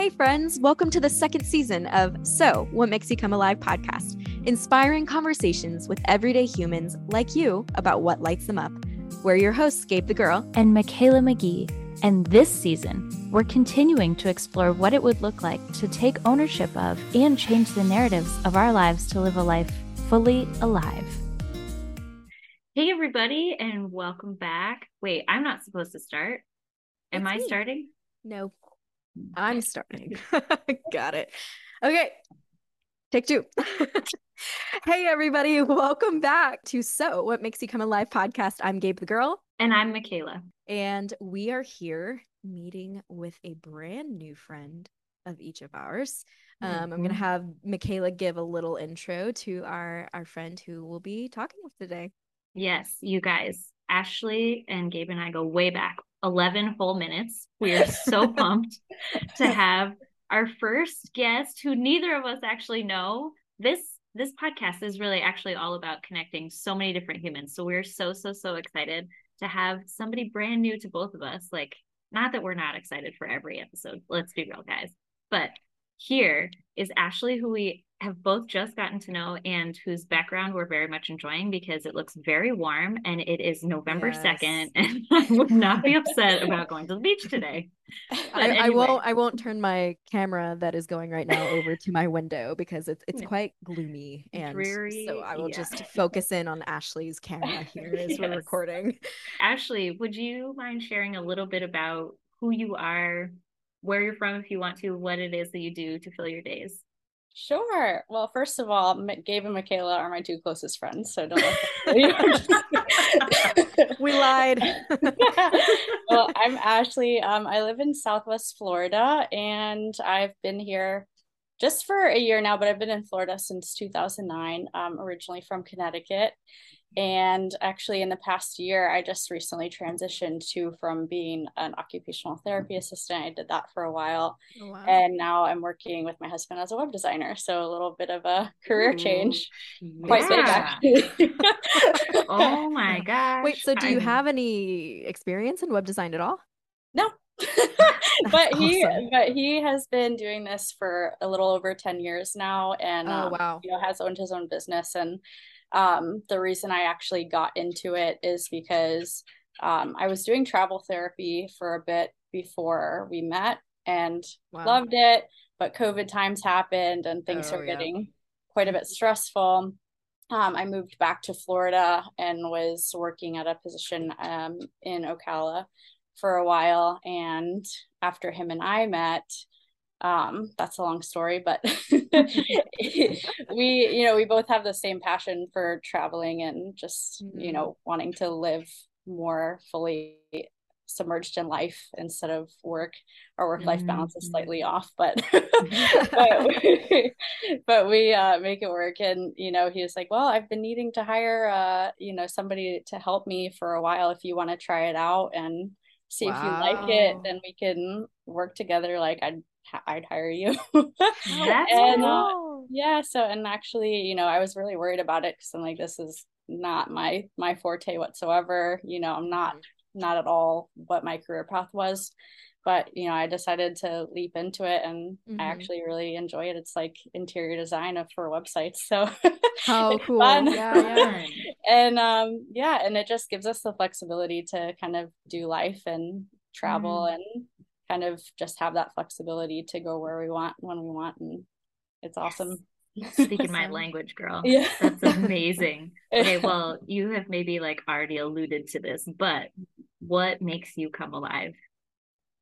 Hey, friends, welcome to the second season of So What Makes You Come Alive podcast, inspiring conversations with everyday humans like you about what lights them up. We're your hosts, Gabe the Girl and Mikaela McGee. And this season, we're continuing to explore what it would look like to take ownership of and change the narratives of our lives to live a life fully alive. Hey, everybody, and welcome back. Wait, I'm not supposed to start. Am It's I me. starting? No, I'm starting. Got it. Okay. Take two. hey, everybody. Welcome back to So What Makes You Come Alive podcast. I'm Gabe the Girl, And I'm Mikaela. and we are here meeting with a brand new friend of each of ours. Um, I'm going to have Mikaela give a little intro to our, our friend who we'll be talking with today. Yes, you guys, Ashley and Gabe and I go way back 11 whole minutes. We are so pumped to have our first guest who neither of us actually know. This this podcast is really actually all about connecting so many different humans. So we're so so so excited to have somebody brand new to both of us. Like not that we're not excited for every episode. Let's be real, guys. But here is Ashley who we have both just gotten to know and whose background we're very much enjoying because it looks very warm and it is November Yes. 2nd and I would not be upset about going to the beach today. I, But I won't I won't turn my camera that is going right now over to my window because it's it's quite gloomy and Dreary, so I will yeah. just focus in on Ashley's camera here as we're recording. Ashley, would you mind sharing a little bit about who you are, where you're from if you want to, what it is that you do to fill your days? Sure. Well, first of all, M- Gabe and Mikaela are my two closest friends, so don't let that fool you. We lied. well, I'm Ashley. Um, I live in Southwest Florida, and I've been here just for a year now, but I've been in Florida since 2009. Um, originally from Connecticut, and actually, in the past year, I just recently transitioned to from being an occupational therapy assistant. I did that for a while, Oh, wow. and now I'm working with my husband as a web designer. So a little bit of a career Ooh, change. Quite big, yeah. actually. Oh my gosh. Wait, so do you I'm- have any experience in web design at all? no. but he awesome. but he has been doing this for a little over 10 years now and Oh, um, wow. you know has owned his own business and um, the reason I actually got into it is because um, I was doing travel therapy for a bit before we met and Wow. loved it but COVID times happened and things Oh, are yeah. getting quite a bit stressful um, I moved back to Florida and was working at a position um, in Ocala for a while. And after him and I met, um, that's a long story, but we, you know, we both have the same passion for traveling and just, you Mhm. know, wanting to live more fully submerged in life instead of work. Our work life balance is Mhm. slightly off, but but we, but we uh, make it work. And you know, he was like, "Well, I've been needing to hire, uh, you know, somebody to help me for a while. If you want to try it out and see if you like it, then we can work together. Like I'd I'd hire you." That's and uh, yeah, so and actually, you know, I was really worried about it because I'm like, this is not my my forte whatsoever. You know, I'm not not at all what my career path was. But you know, I decided to leap into it, and Mhm. I actually really enjoy it. It's like interior design of for websites, so How cool. fun. Yeah, yeah. and um, yeah, and it just gives us the flexibility to kind of do life and travel Mm. and kind of just have that flexibility to go where we want when we want, and it's awesome. Speaking my language, girl. Yeah. That's amazing. Okay, well, you have maybe like already alluded to this, but what makes you come alive?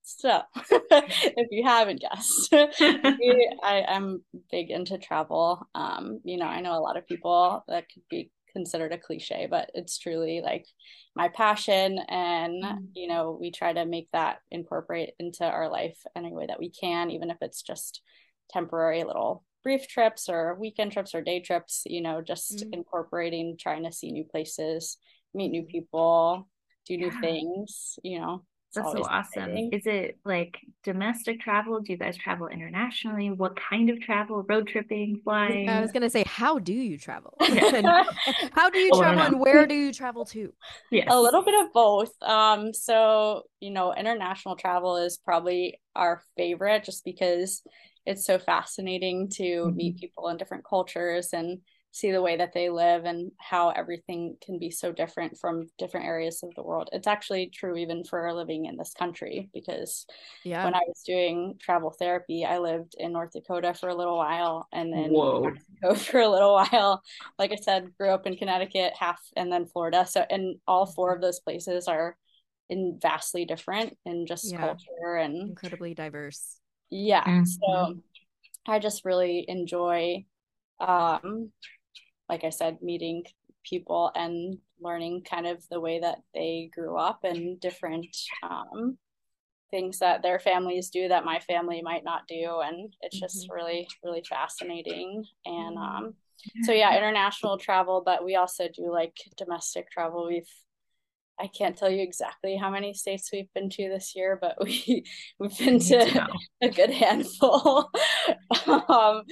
So, if you haven't guessed, I, I'm big into travel. Um, you know, I know a lot of people that could be considered a cliche, but it's truly like my passion. And, Mm. you know, we try to make that incorporate into our life any way that we can, even if it's just temporary little brief trips or weekend trips or day trips, you know, just Mm. incorporating, trying to see new places, meet new people, do new Yeah. things, you know. That's so awesome. Exciting. Is it like domestic travel? Do you guys travel internationally? What kind of travel? Road tripping, flying? I was going to say, how do you travel? how do you oh, travel and where do you travel to? Yes. A little bit of both. Um, so, you know, international travel is probably our favorite just because it's so fascinating to mm-hmm. meet people in different cultures and see the way that they live and how everything can be so different from different areas of the world. It's actually true even for living in this country because yeah. when I was doing travel therapy, I lived in North Dakota for a little while and then Whoa. Mexico for a little while. Like I said, grew up in Connecticut, half and then Florida. So and all four of those places are in vastly different in just yeah. culture and incredibly diverse. Yeah. Mm-hmm. So I just really enjoy um like I said, meeting people and learning kind of the way that they grew up and different um, things that their families do that my family might not do. And it's just mm-hmm. really, really fascinating. And um, so, yeah, international travel, but we also do like domestic travel. We've I can't tell you exactly how many states we've been to this year, but we we've been to a good handful. um,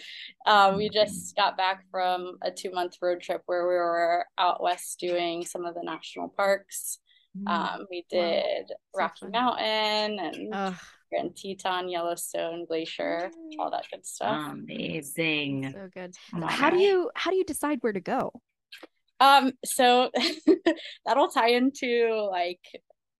um, we just got back from a two month road trip where we were out west doing some of the national parks. Mm. Um, we did wow. Rocky Mountain and Ugh. Grand Teton, Yellowstone Glacier, all that good stuff. Amazing, so good. Oh how do you how do you decide where to go? Um, so that'll tie into like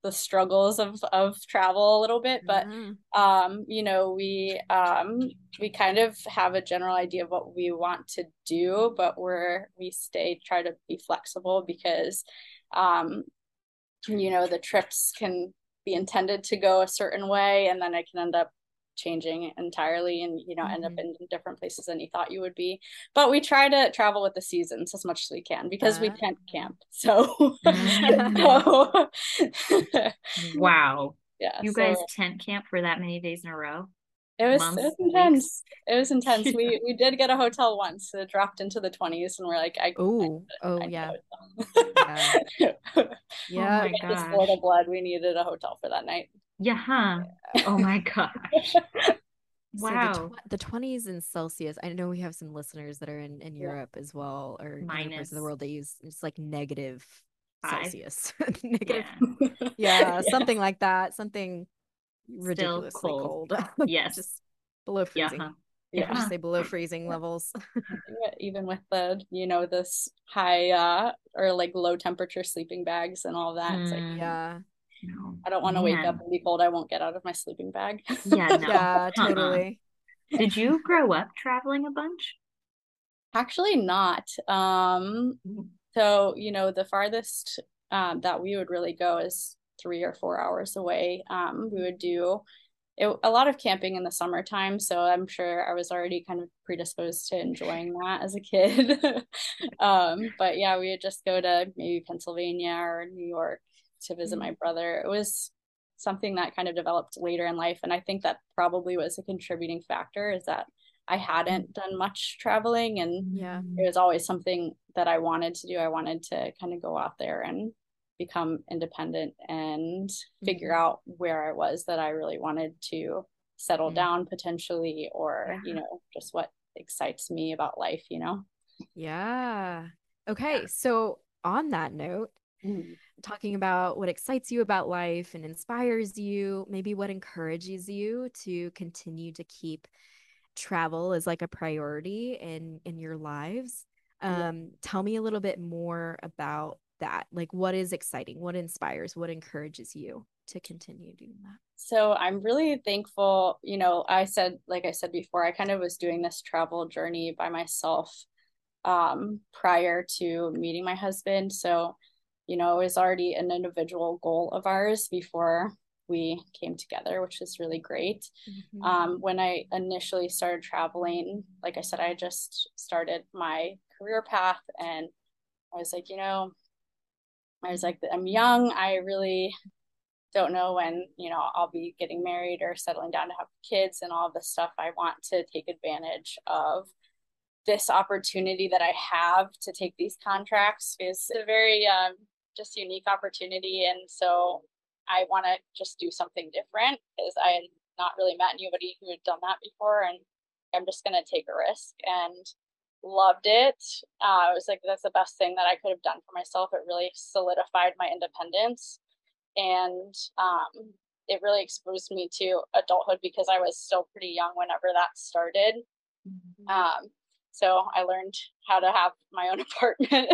the struggles of of travel a little bit but mm-hmm. um you know we um we kind of have a general idea of what we want to do but we're we stay try to be flexible because um you know the trips can be intended to go a certain way and then it can end up changing entirely and you know mm-hmm. end up mm-hmm. in different places than you thought you would be but we try to travel with the seasons as much as we can because uh, we tent camp so, so wow yeah you so, guys tent camp for that many days in a row it was, it was intense. It was intense. we we did get a hotel once. It dropped into the twenties, and we're like, I, Ooh, I, oh I yeah, yeah, yeah. Oh my Florida blood. We needed a hotel for that night. Yeah. Huh? Oh my gosh. wow. So the, tw- the 20s in Celsius. I know we have some listeners that are in, in Europe yeah. as well, or Minus. parts of the world that use it's like negative Five. Celsius. negative. Yeah. yeah, something like that. Something ridiculously cold. cold. yes. Just below freezing. Yeah. Yeah, say below freezing levels. Even with the, you know, this high uh or like low temperature sleeping bags and all that. Mm. Like, yeah I don't want to wake up and be cold. I won't get out of my sleeping bag. yeah, no. yeah, totally. Uh-huh. Did you grow up traveling a bunch? Actually, not. Um, mm-hmm. so you know, the farthest um, that we would really go is three or four hours away. Um, we would do it, a lot of camping in the summertime, so I'm sure I was already kind of predisposed to enjoying that as a kid. um, but yeah, we would just go to maybe Pennsylvania or New York to visit my mm-hmm. brother. It was something that kind of developed later in life. And I think that probably was a contributing factor is that I hadn't mm-hmm. done much traveling and yeah. it was always something that I wanted to do. I wanted to kind of go out there and become independent and figure mm-hmm. out where I was that I really wanted to settle mm-hmm. down potentially or, yeah. you know, just what excites me about life, you know? Yeah. Okay. So on that note, mm-hmm talking about what excites you about life and inspires you, maybe what encourages you to continue to keep travel as like a priority in in your lives. Um, yeah. tell me a little bit more about that. Like what is exciting? What inspires? What encourages you to continue doing that? So I'm really thankful, you know, I said like I said before, I kind of was doing this travel journey by myself um prior to meeting my husband. So you know, it was already an individual goal of ours before we came together, which is really great. Mm-hmm. Um, when I initially started traveling, like I said, I just started my career path and I was like, you know, I was like, I'm young. I really don't know when, you know, I'll be getting married or settling down to have kids and all this stuff. I want to take advantage of this opportunity that I have to take these contracts is a very um, just unique opportunity. And so I want to just do something different because I had not really met anybody who had done that before. And I'm just going to take a risk and loved it. Uh, I was like, that's the best thing that I could have done for myself. It really solidified my independence. And um, it really exposed me to adulthood because I was still pretty young whenever that started. Mm-hmm. Um, so I learned how to have my own apartment.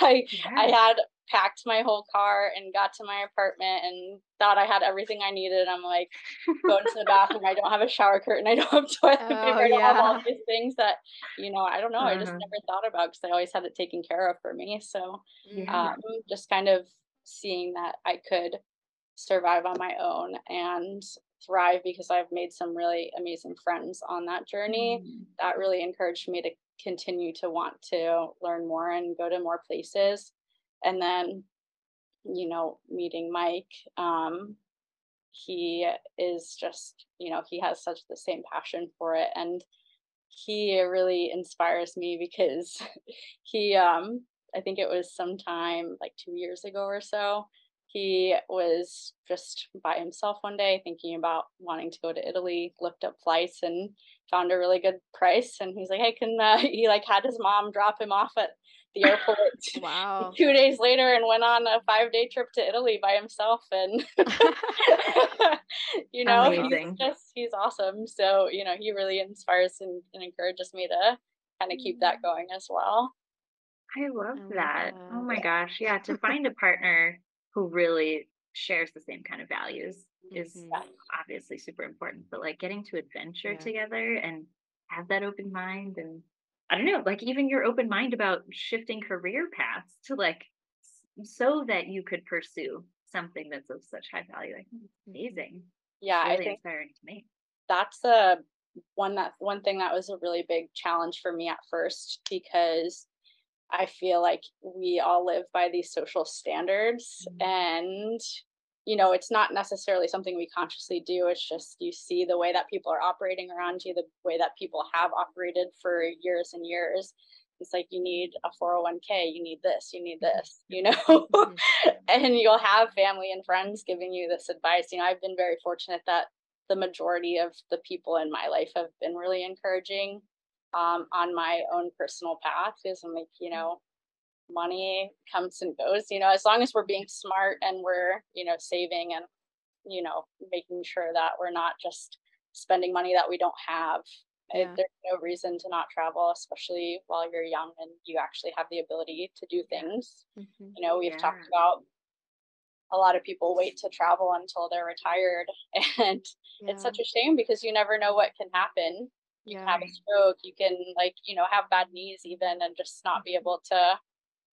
I. I had packed my whole car and got to my apartment and thought I had everything I needed. I'm like, going to the bathroom. I don't have a shower curtain. I don't have toilet oh, paper. I don't yeah. have all these things that, you know, I don't know. Uh-huh. I just uh-huh. never thought about because I always had it taken care of for me. So yeah. um, just kind of seeing that I could survive on my own and thrive because I've made some really amazing friends on that journey. Mm. That really encouraged me to continue to want to learn more and go to more places. And then, you know, meeting Mike, um, he is just, you know, he has such the same passion for it. And he really inspires me because he, um, I think it was sometime like two years ago or so, he was just by himself one day thinking about wanting to go to Italy, looked up flights and found a really good price. And he's like, Hey, can uh, he like had his mom drop him off at the airport wow. two days later and went on a five day trip to Italy by himself. And, you know, Amazing. he's just, he's awesome. So, you know, he really inspires and, and encourages me to kind of keep that mm. going as well. I love that. Oh my gosh. Yeah. To find a partner who really shares the same kind of values is mm-hmm. obviously super important. But like getting to adventure yeah. together and have that open mind and I don't know, like even your open mind about shifting career paths to like so that you could pursue something that's of such high value. I think it's mm-hmm. amazing. Yeah, really I think inspiring to me. That's a one that one thing that was a really big challenge for me at first because I feel like we all live by these social standards mm-hmm. and you know it's not necessarily something we consciously do it's just you see the way that people are operating around you the way that people have operated for years and years it's like you need a 401k you need this you need mm-hmm. this you know mm-hmm. and you'll have family and friends giving you this advice you know i've been very fortunate that the majority of the people in my life have been really encouraging um, on my own personal path is I'm like, you know, money comes and goes, you know, as long as we're being smart and we're, you know, saving and, you know, making sure that we're not just spending money that we don't have. Yeah. there's no reason to not travel, especially while you're young and you actually have the ability to do things. Mm-hmm. You know, we've yeah. talked about a lot of people wait to travel until they're retired and yeah. it's such a shame because you never know what can happen you yeah. can have a stroke you can like you know have bad knees even and just not be able to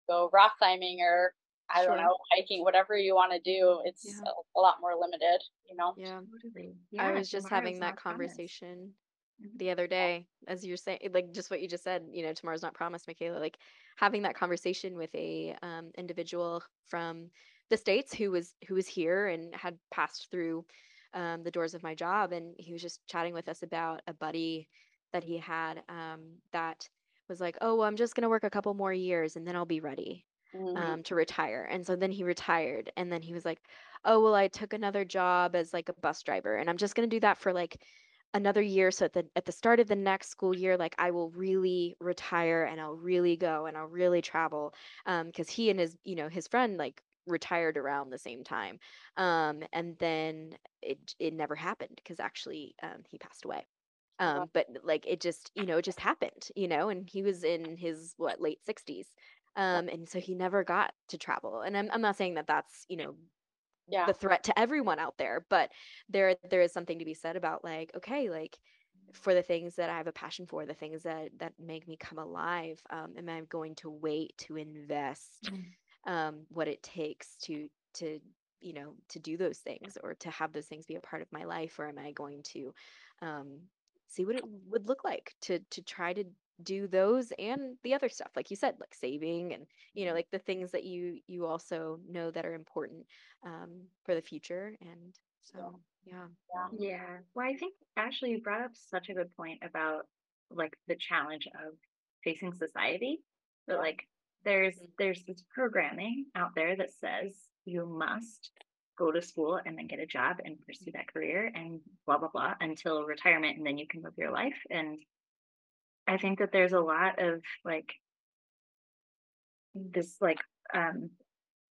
go rock climbing or I sure. don't know, hiking, whatever you want to do, it's yeah. a, a, lot more limited, you know? Yeah. yeah I was just having that conversation mm-hmm. the other day, as you're saying, like just what you just said, you know, tomorrow's not promised, Mikaela, like having that conversation with a um, individual from the States who was, who was here and had passed through um, the doors of my job. And he was just chatting with us about a buddy that he had um, that was like, oh, well, I'm just going to work a couple more years and then I'll be ready mm-hmm. um, to retire. And so then he retired. And then he was like, oh, well, I took another job as like a bus driver and I'm just going to do that for like another year so at the at the start of the next school year like i will really retire and i'll really go and i'll really travel um because he and his you know his friend like retired around the same time. Um, and then it it never happened because actually um, he passed away. Um, but like it just you know it just happened you know and he was in his what late 60s um, and so he never got to travel and I'm, I'm not saying that that's you know yeah. the threat to everyone out there but there there is something to be said about like okay like for the things that I have a passion for, the things that that make me come alive, um, am I going to wait to invest mm um, what it takes to to you know to do those things or to have those things be a part of my life or am i going to um, see what it would look like to to try to do those and the other stuff like you said like saving and you know mm-hmm. like the things that you you also know that are important um, for the future and so yeah. Yeah. Well i think actually you brought up such a good point about like the challenge of facing society but like there's mm-hmm. there's this programming out there that says you must go to school and then get a job and pursue that career and blah blah blah until retirement and then you can live your life and i think that there's a lot of like this like um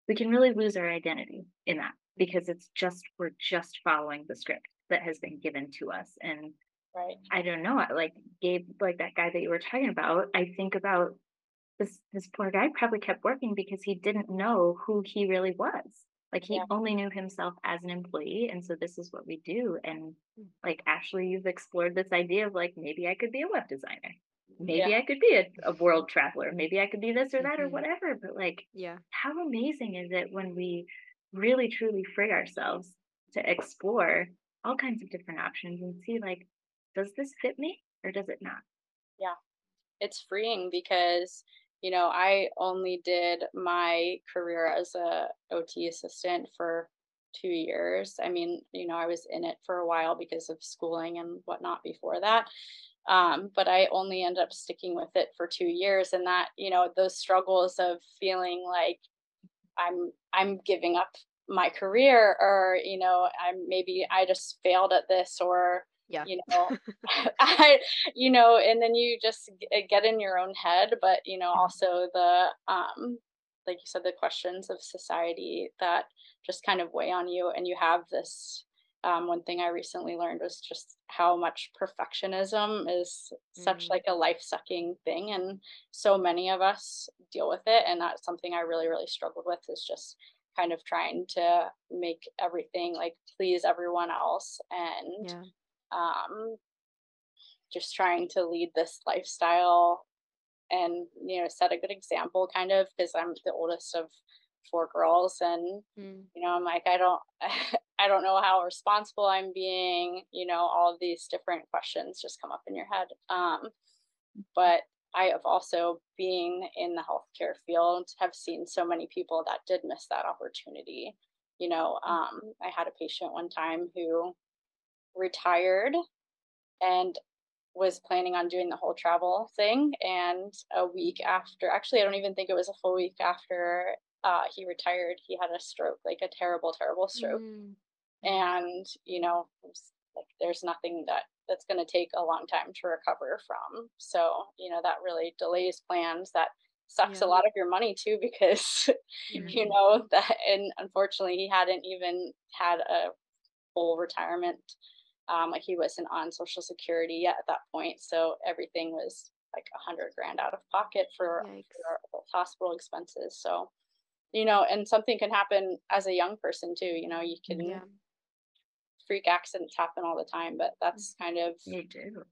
we can really lose our identity in that because it's just we're just following the script that has been given to us and right i don't know like gabe like that guy that you were talking about i think about this this poor guy probably kept working because he didn't know who he really was like he Yeah. only knew himself as an employee and so this is what we do and like ashley you've explored this idea of like maybe i could be a web designer maybe Yeah. i could be a, a world traveler maybe i could be this or that or Mhm. whatever but like Yeah. how amazing is it when we really truly free ourselves to explore all kinds of different options and see like does this fit me or does it not Yeah. it's freeing because you know i only did my career as a ot assistant for two years. I mean you know i was in it for a while because of schooling and whatnot before that um, but i only ended up sticking with it for two years and that you know those struggles of feeling like i'm i'm giving up my career or you know i'm maybe i just failed at this or Yeah. you know i you know and then you just uh, get in your own head but you know also the um like you said the questions of society that just kind of weigh on you and you have this um, one thing i recently learned was just how much perfectionism is such Mm. like a life sucking thing and so many of us deal with it and that's something i really really struggled with is just kind of trying to make everything like please everyone else and Yeah. Um, just trying to lead this lifestyle and you know set a good example kind of because i'm the oldest of four girls and Mm. you know i'm like i don't i don't know how responsible i'm being you know all of these different questions just come up in your head. Um, but i have also being in the healthcare field have seen so many people that did miss that opportunity. You know um, i had a patient one time who retired and was planning on doing the whole travel thing and a week after actually i don't even think it was a full week after uh, he retired he had a stroke like a terrible terrible stroke Mm. and you know like there's nothing that that's going to take a long time to recover from so you know that really delays plans that sucks Yeah. a lot of your money too because Mm. you know that and unfortunately he hadn't even had a full retirement um like he wasn't on social security yet at that point so everything was like a hundred grand out of pocket for, for hospital expenses so you know and something can happen as a young person too you know you can Yeah. freak accidents happen all the time but that's kind of you do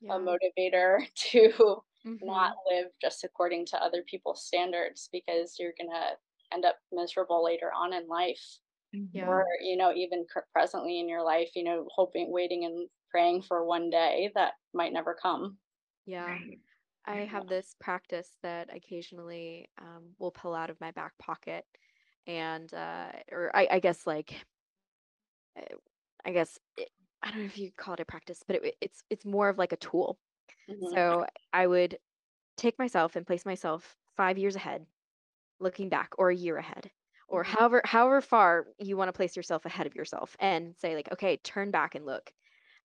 Yeah. a motivator to Mhm. not live just according to other people's standards because you're gonna end up miserable later on in life Yeah. or you know even presently in your life you know hoping waiting and praying for one day that might never come Yeah. I have this practice that occasionally um, will pull out of my back pocket, and uh, or I, I guess like, uh, I guess it, I don't know if you call it a practice, but it, it's it's more of like a tool. Mhm. So I would take myself and place myself five years ahead, looking back, or a year ahead, or Mhm. however however far you want to place yourself ahead of yourself, and say like, okay, turn back and look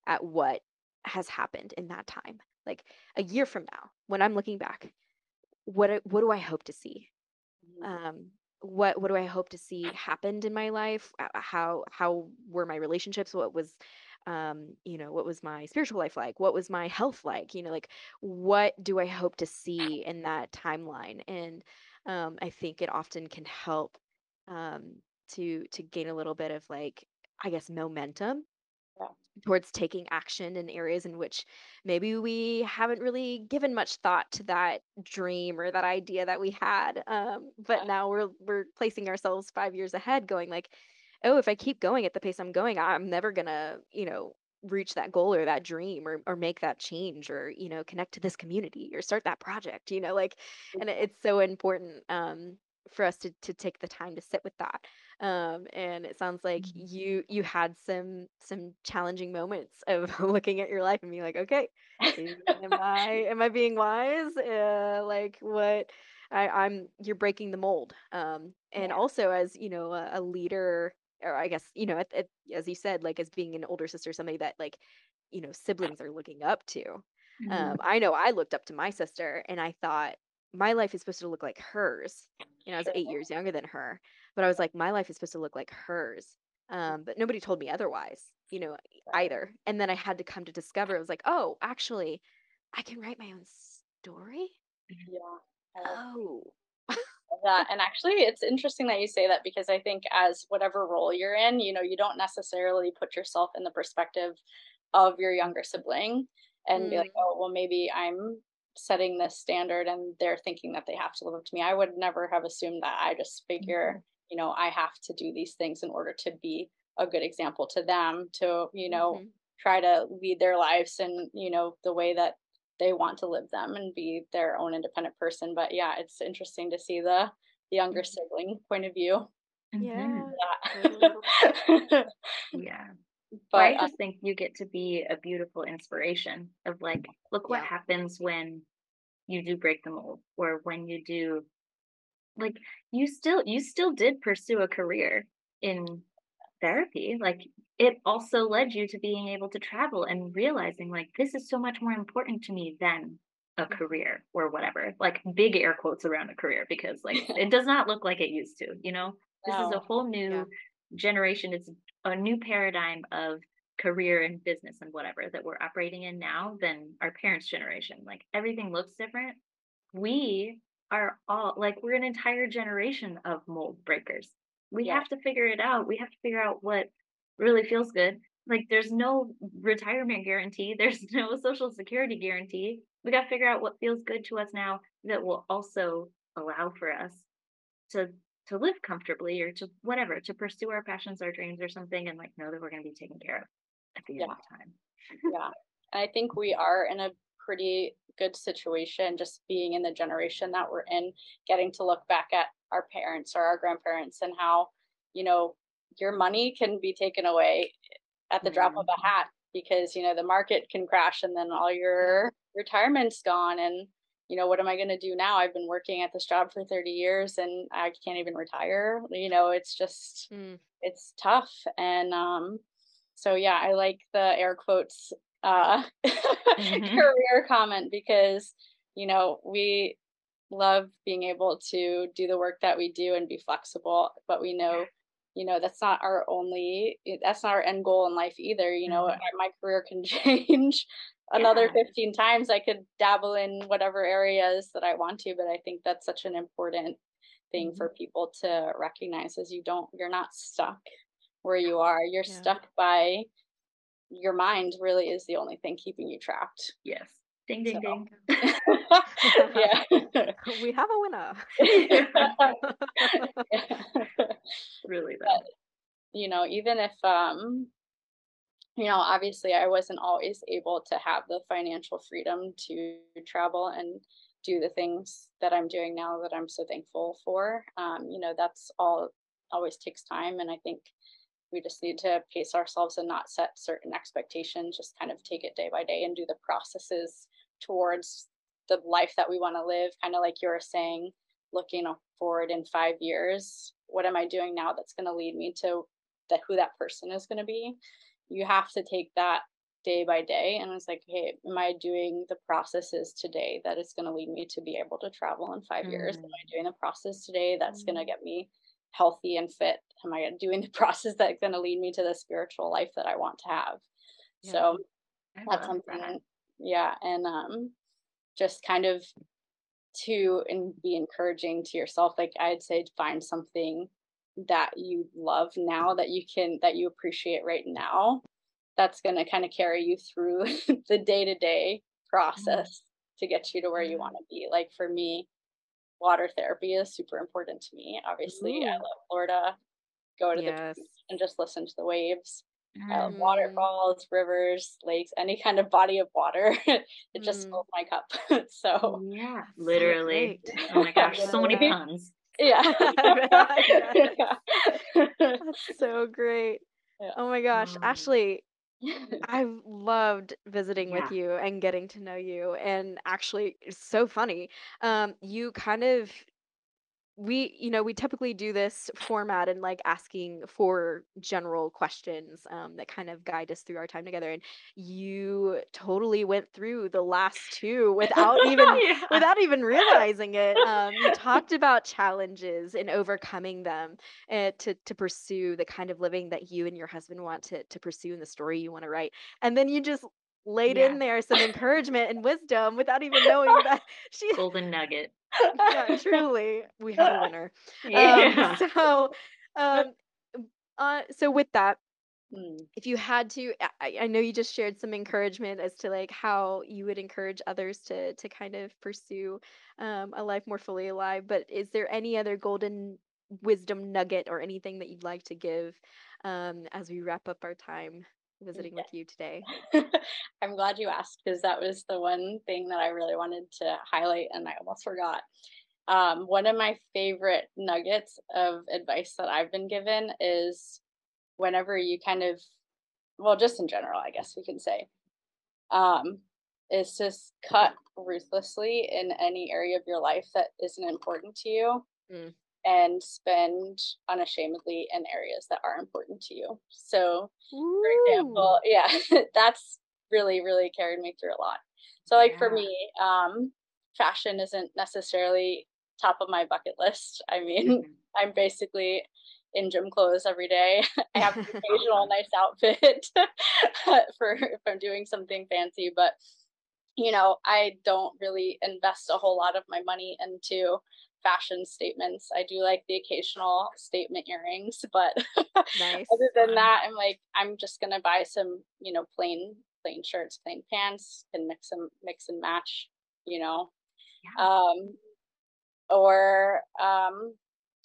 at what has happened in that time. Like a year from now, when I'm looking back, what do- what do I hope to see? Mhm. Um, what what do I hope to see happened in my life? Uh, How how were my relationships? What was um, you know, what was my spiritual life like? What was my health like? You know, like what do I hope to see in that timeline? And um, I think it often can help um, to to gain a little bit of like, I guess, momentum Yeah. towards taking action in areas in which maybe we haven't really given much thought to that dream or that idea that we had um, but Yeah. now we're we're placing ourselves five years ahead going like oh if i keep going at the pace i'm going i'm never gonna you know reach that goal or that dream or, or make that change or you know connect to this community or start that project you know like and it's so important um, for us to, to take the time to sit with that um, and it sounds like Mhm. you you had some some challenging moments of looking at your life and being like okay am i am i being wise uh, like what I, i'm you're breaking the mold um, and Yeah. also as you know a, a leader or I guess, you know, it, it, as you said, like as being an older sister, somebody that like, you know, siblings are looking up to. Mhm. Um, I know I looked up to my sister and I thought my life is supposed to look like hers. You know, I was eight years younger than her, but I was like, my life is supposed to look like hers. Um, but nobody told me otherwise, you know, either. And then I had to come to discover it was like, oh, actually, I can write my own story. Yeah. Oh, that. And actually, it's interesting that you say that because I think, as whatever role you're in, you know, you don't necessarily put yourself in the perspective of your younger sibling and be like, oh, well, maybe I'm setting this standard and they're thinking that they have to live up to me. I would never have assumed that. I just figure, you know, I have to do these things in order to be a good example to them, to, you know, Mhm. try to lead their lives in you know the way that they want to live them and be their own independent person but yeah it's interesting to see the the younger Mhm. sibling point of view yeah. Yeah. Yeah. but I just think you get to be a beautiful inspiration of like, look what Yeah. happens when you do break the mold or when you do like you still you still did pursue a career in therapy. Like it also led you to being able to travel and realizing like this is so much more important to me than a career or whatever. Like big air quotes around a career because like it does not look like it used to, you know? This is a whole new generation. It's a new paradigm of career and business and whatever that we're operating in now than our parents' generation. Like everything looks different. We are all like we're an entire generation of mold breakers. We Yeah. have to figure it out. We have to figure out what really feels good. Like there's no retirement guarantee, there's no social security guarantee. We got to figure out what feels good to us now that will also allow for us to to live comfortably or to whatever to pursue our passions our dreams or something and like know that we're going to be taken care of at the end of time. Yeah. And i think we are in a pretty good situation just being in the generation that we're in getting to look back at our parents or our grandparents and how you know your money can be taken away at the drop of a mm-hmm. hat because you know the market can crash and then all your mm-hmm. retirement's gone and you know what am i going to do now i've been working at this job for 30 years and i can't even retire you know it's just Mm. it's tough and um so yeah i like the air quotes uh Mhm. career comment because you know we love being able to do the work that we do and be flexible but we know you know that's not our only that's not our end goal in life either you know Mhm. my career can change another Yeah. 15 times i could dabble in whatever areas that i want to but i think that's such an important thing for people to recognize is you don't you're not stuck where you are. You're Yeah. stuck by your mind really is the only thing keeping you trapped. Yes. Ding ding So- ding. Yeah. We have a winner. really though. You know even if um you know obviously i wasn't always able to have the financial freedom to travel and do the things that i'm doing now that i'm so thankful for. Um you know that's all always takes time and i think we just need to pace ourselves and not set certain expectations just kind of take it day by day and do the processes towards the life that we want to live. Kind of like you were saying looking forward in five years what am i doing now that's going to lead me to that who that person is going to be you have to take that day by day and it's like hey am i doing the processes today that is going to lead me to be able to travel in five years? Am i doing the process today that's going to get me healthy and fit? Am i doing the process that's going to lead me to the spiritual life that i want to have? Yeah. so I that's something that. yeah and um just kind of to and be encouraging to yourself like i'd say find something that you love now that you can that you appreciate right now that's going to kind of carry you through the day-to-day process to get you to where you want to be like for me water therapy is super important to me obviously i love florida go to Yes. the beach and just listen to the waves I love Mm. Mm. waterfalls, rivers, lakes, any kind of body of water. it just Mm. fills my cup. so yeah literally great. oh my gosh so many puns yeah. Yeah. That's so great. Yeah. Oh my gosh, Um, Ashley, I've loved visiting with you and getting to know you. And actually, it's so funny. Um, you kind of we you know we typically do this format and like asking for general questions um, that kind of guide us through our time together and you totally went through the last two without even yeah. without even realizing it um, you talked about challenges and overcoming them uh, to to pursue the kind of living that you and your husband want to to pursue in the story you want to write and then you just laid yeah. in there some encouragement and wisdom without even knowing that she golden nugget yeah, truly, we have a winner. Yeah. Um, so, um, uh, so with that, mm. if you had to, I, I, know you just shared some encouragement as to like how you would encourage others to to kind of pursue um, a life more fully alive. But is there any other golden wisdom nugget or anything that you'd like to give um, as we wrap up our time visiting yeah. with you today. I'm glad you asked because that was the one thing that I really wanted to highlight and I almost forgot. Um, one of my favorite nuggets of advice that I've been given is whenever you kind of, well, just in general, I guess we can say, um, is just cut ruthlessly in any area of your life that isn't important to you. Mm and spend unashamedly in areas that are important to you. So, Ooh. for example, yeah, that's really, really carried me through a lot. So, like yeah. for me, um, fashion isn't necessarily top of my bucket list. I mean, mm-hmm. I'm basically in gym clothes every day. I have an occasional nice outfit for if I'm doing something fancy, but you know, I don't really invest a whole lot of my money into fashion statements. I do like the occasional statement earrings, but nice. other than that, I'm like, I'm just gonna buy some, you know, plain plain shirts, plain pants, and mix them, mix and match, you know. Yeah. Um, or um,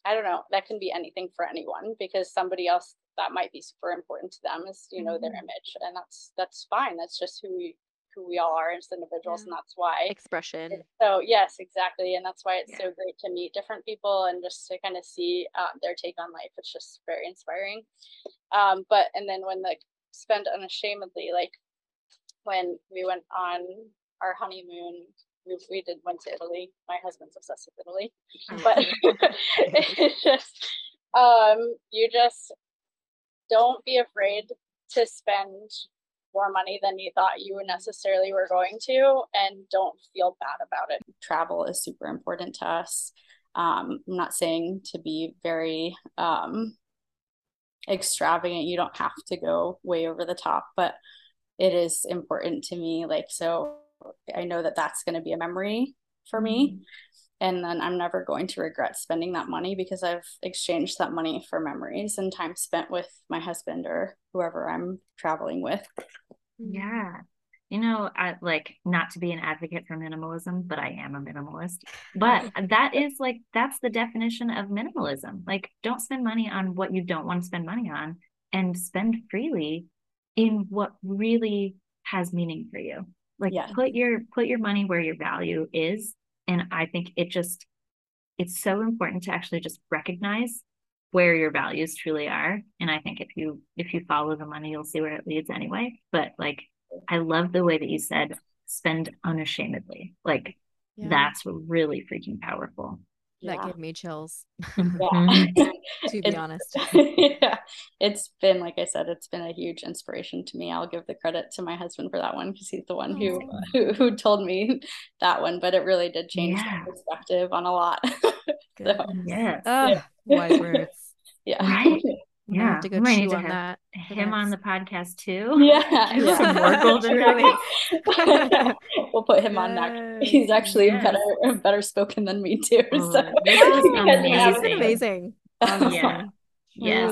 I don't know. That can be anything for anyone because somebody else that might be super important to them is, you know, mm-hmm. their image, and that's that's fine. That's just who we who we all are as individuals yeah. and that's why expression. so yes exactly and that's why it's yeah. so great to meet different people and just to kind of see uh, their take on life. It's just very inspiring. Um, but and then when like spend unashamedly like when we went on our honeymoon we, we did went to italy. My husband's obsessed with italy. But it's just um you just don't be afraid to spend more money than you thought you necessarily were going to and don't feel bad about it. Travel is super important to us. Um, I'm not saying to be very um, extravagant, you don't have to go way over the top, but it is important to me. Like, so I know that that's going to be a memory for me. And then I'm never going to regret spending that money because I've exchanged that money for memories and time spent with my husband or whoever I'm traveling with. Yeah. You know, I like not to be an advocate for minimalism, but I am a minimalist. But that is like that's the definition of minimalism. Like don't spend money on what you don't want to spend money on and spend freely in what really has meaning for you. Like yeah. put your put your money where your value is and I think it just it's so important to actually just recognize where your values truly are. And i think if you if you follow the money you'll see where it leads anyway. But like i love the way that you said spend unashamedly. Like yeah. that's really freaking powerful that yeah. gave me chills yeah. Mm-hmm. to be honest yeah it's been like i said it's been a huge inspiration to me i'll give the credit to my husband for that one because he's the one oh, who, who, who told me that one but it really did change yeah. my perspective on a lot so, yes oh, wise words yeah. Right. Yeah, have to go chew to on that. Him on the podcast too. Yeah, yeah. some more golden nuggets. we'll put him on next. He's actually yes. better better spoken than me too. Oh, so amazing. amazing. Um, yeah. Yes.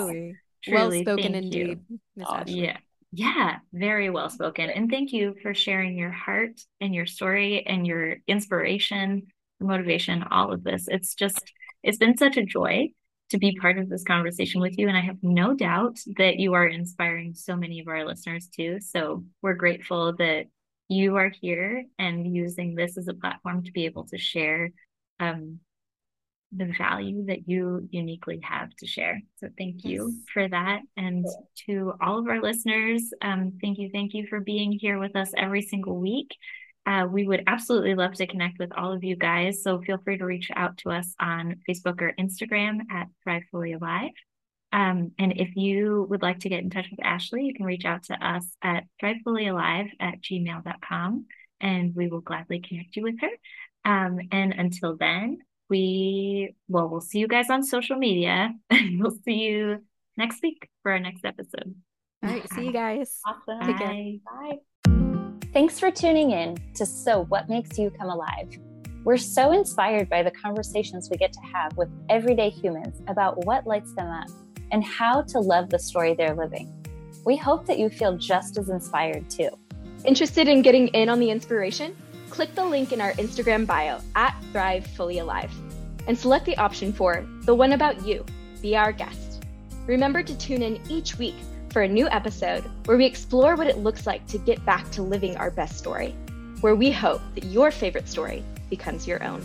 Truly. well spoken indeed. Oh, yeah. Yeah, very well spoken. And thank you for sharing your heart and your story and your inspiration, motivation, all of this. It's just, it's been such a joy to be part of this conversation with you. And I have no doubt that you are inspiring so many of our listeners too. So we're grateful that you are here and using this as a platform to be able to share um, the value that you uniquely have to share. So thank yes. you for that. And to all of our listeners, um, thank you, thank you for being here with us every single week. Uh, we would absolutely love to connect with all of you guys. So feel free to reach out to us on Facebook or Instagram at Thrive Fully Alive. Um, and if you would like to get in touch with Ashley, you can reach out to us at thrivefullyalive at gmail.com and we will gladly connect you with her. Um, and until then, we, well, we'll see you guys on social media and we'll see you next week for our next episode. All right. See you guys. Awesome. Bye. Bye. Thanks for tuning in to So What Makes You Come Alive. We're so inspired by the conversations we get to have with everyday humans about what lights them up and how to love the story they're living. We hope that you feel just as inspired too. Interested in getting in on the inspiration? Click the link in our Instagram bio at Thrive Fully Alive and select the option for The One About You. Be our guest. Remember to tune in each week for a new episode where we explore what it looks like to get back to living our best story, where we hope that your favorite story becomes your own.